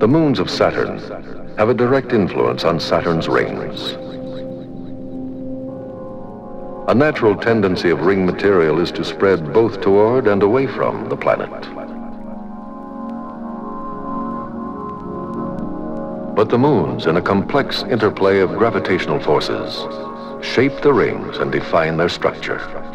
The moons of Saturn have a direct influence on Saturn's rings. A natural tendency of ring material is to spread both toward and away from the planet. But the moons, in a complex interplay of gravitational forces, shape the rings and define their structure.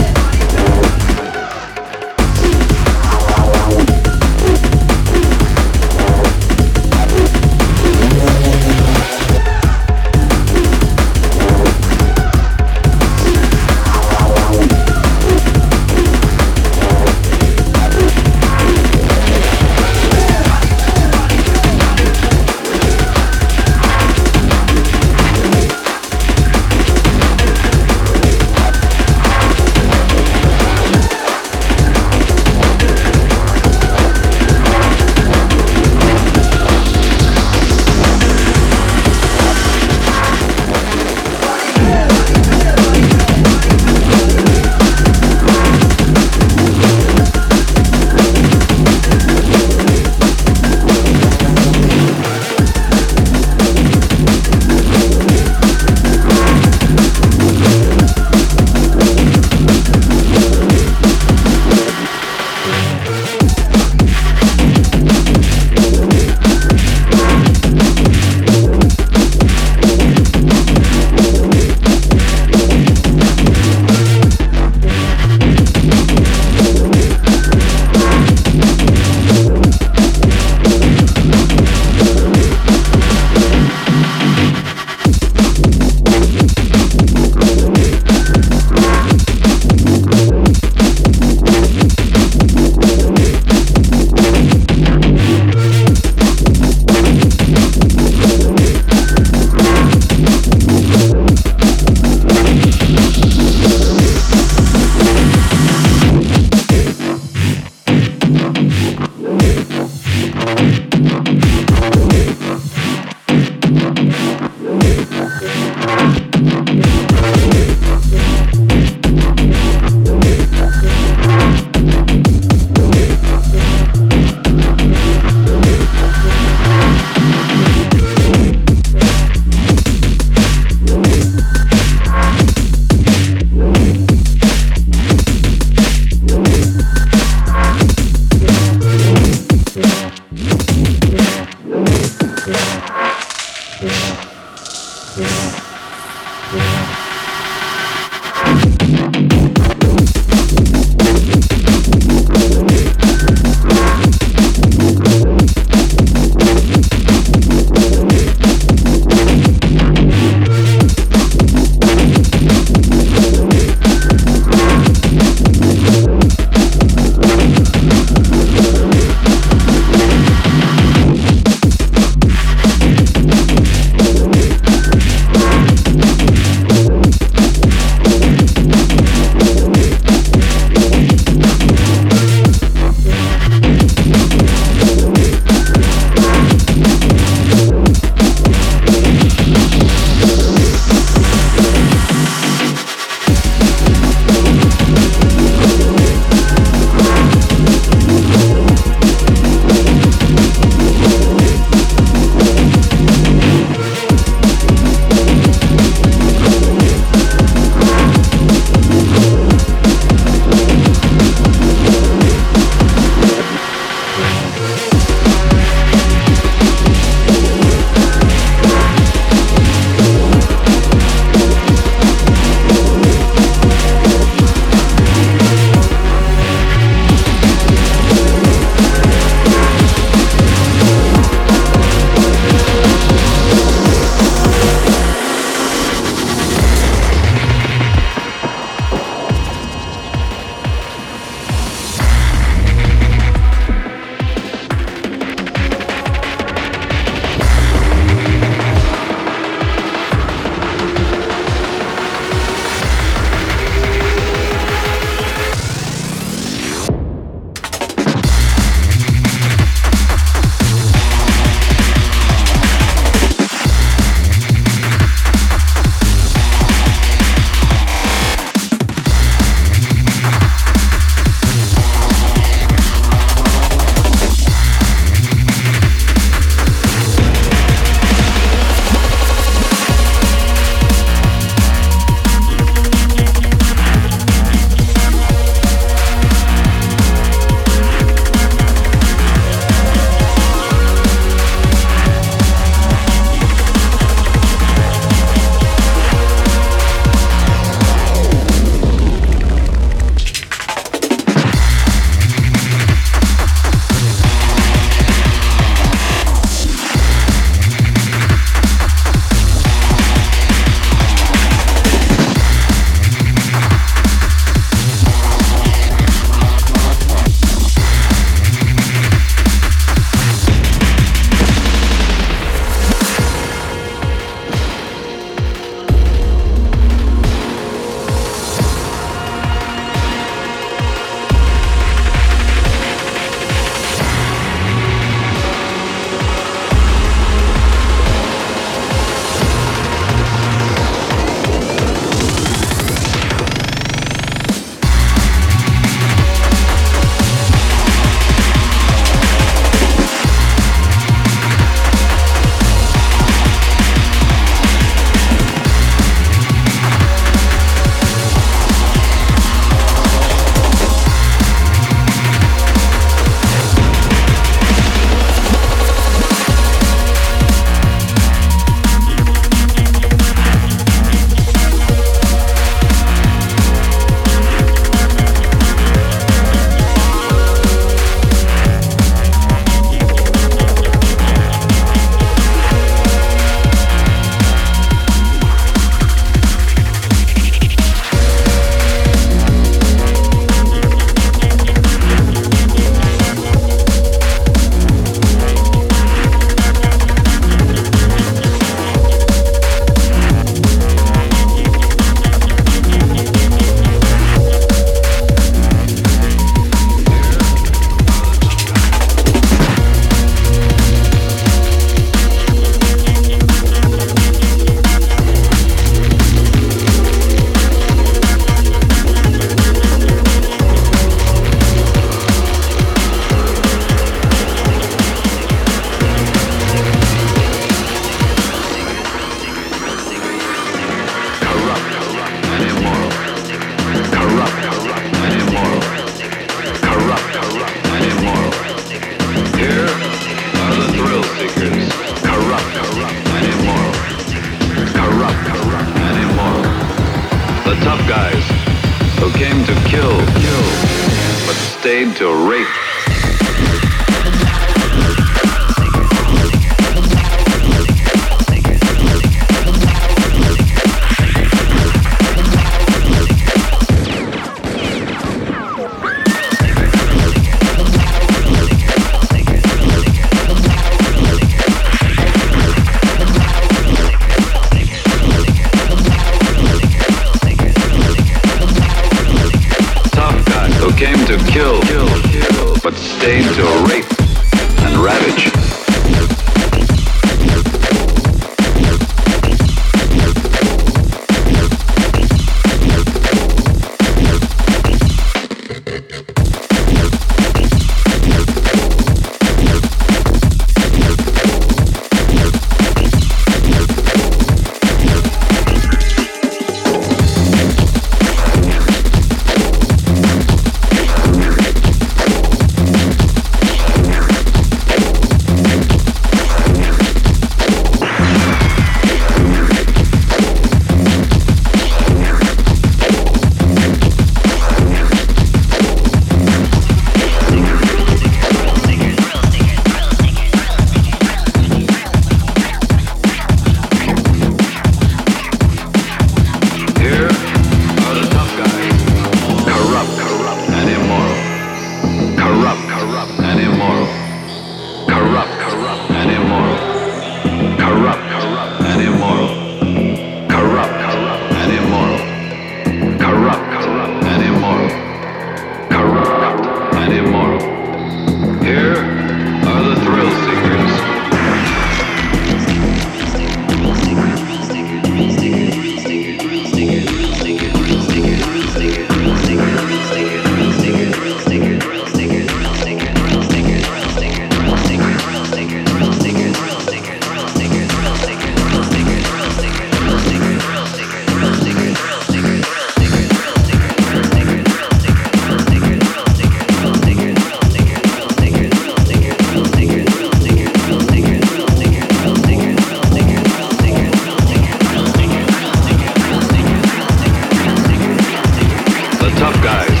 guys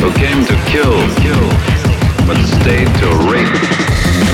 who came to kill, kill, but stayed to rape.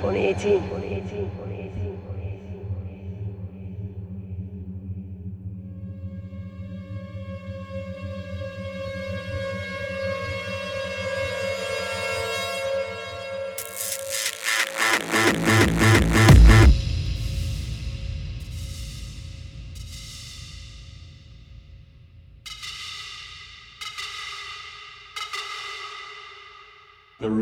শুনিয়েছি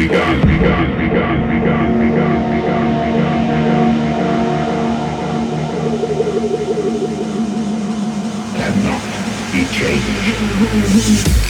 begun, begun, begun, begun, begun, begun, begun, begun, begun, begun, cannot be changed.